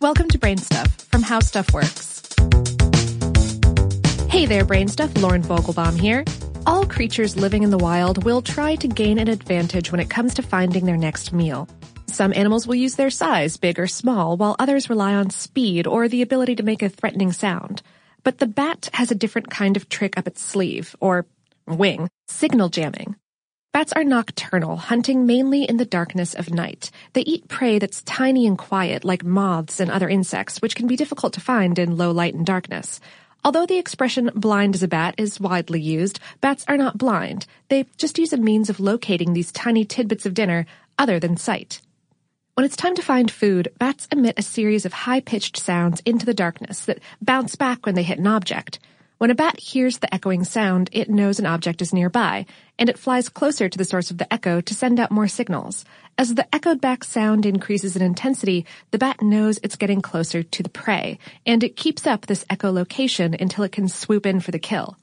Welcome to BrainStuff from How Stuff Works. Hey there, BrainStuff. Lauren Vogelbaum here. All creatures living in the wild will try to gain an advantage when it comes to finding their next meal. Some animals will use their size, big or small, while others rely on speed or the ability to make a threatening sound. But the bat has a different kind of trick up its sleeve, or wing, signal jamming. Bats are nocturnal, hunting mainly in the darkness of night. They eat prey that's tiny and quiet, like moths and other insects, which can be difficult to find in low light and darkness. Although the expression blind as a bat is widely used, bats are not blind. They just use a means of locating these tiny tidbits of dinner other than sight. When it's time to find food, bats emit a series of high-pitched sounds into the darkness that bounce back when they hit an object. When a bat hears the echoing sound, it knows an object is nearby, and it flies closer to the source of the echo to send out more signals. As the echoed back sound increases in intensity, the bat knows it's getting closer to the prey, and it keeps up this echolocation until it can swoop in for the kill.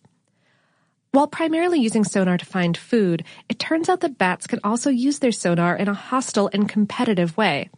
While primarily using sonar to find food, it turns out that bats can also use their sonar in a hostile and competitive way.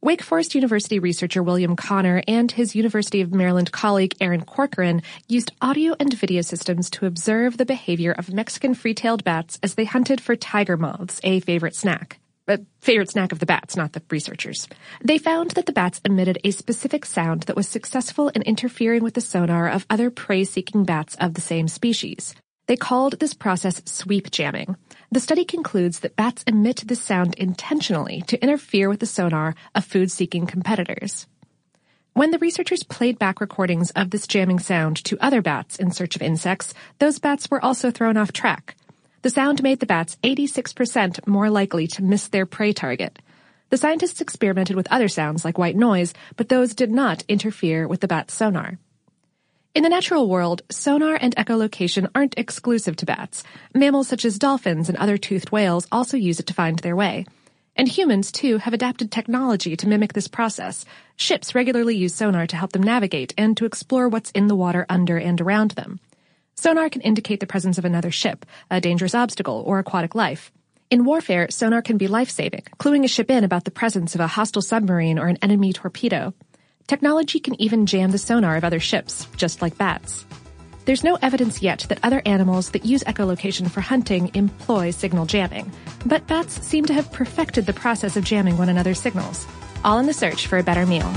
Wake Forest University researcher William Conner and his University of Maryland colleague Aaron Corcoran used audio and video systems to observe the behavior of Mexican free-tailed bats as they hunted for tiger moths, a favorite snack. A favorite snack of the bats, not the researchers. They found that the bats emitted a specific sound that was successful in interfering with the sonar of other prey-seeking bats of the same species. They called this process sweep jamming. The study concludes that bats emit this sound intentionally to interfere with the sonar of food-seeking competitors. When the researchers played back recordings of this jamming sound to other bats in search of insects, those bats were also thrown off track. The sound made the bats 86% more likely to miss their prey target. The scientists experimented with other sounds like white noise, but those did not interfere with the bat's sonar. In the natural world, sonar and echolocation aren't exclusive to bats. Mammals such as dolphins and other toothed whales also use it to find their way. And humans, too, have adapted technology to mimic this process. Ships regularly use sonar to help them navigate and to explore what's in the water under and around them. Sonar can indicate the presence of another ship, a dangerous obstacle, or aquatic life. In warfare, sonar can be life-saving, cluing a ship in about the presence of a hostile submarine or an enemy torpedo. Technology can even jam the sonar of other ships, just like bats. There's no evidence yet that other animals that use echolocation for hunting employ signal jamming, but bats seem to have perfected the process of jamming one another's signals, all in the search for a better meal.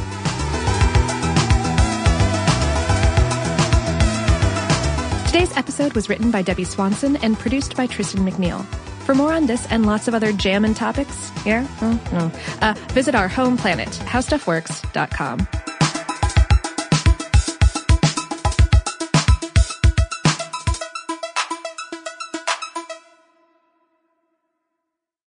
Today's episode was written by Debbie Swanson and produced by Tristan McNeil. For more on this and lots of other jamming topics, yeah, oh, no, uh, visit our home planet, howstuffworks.com.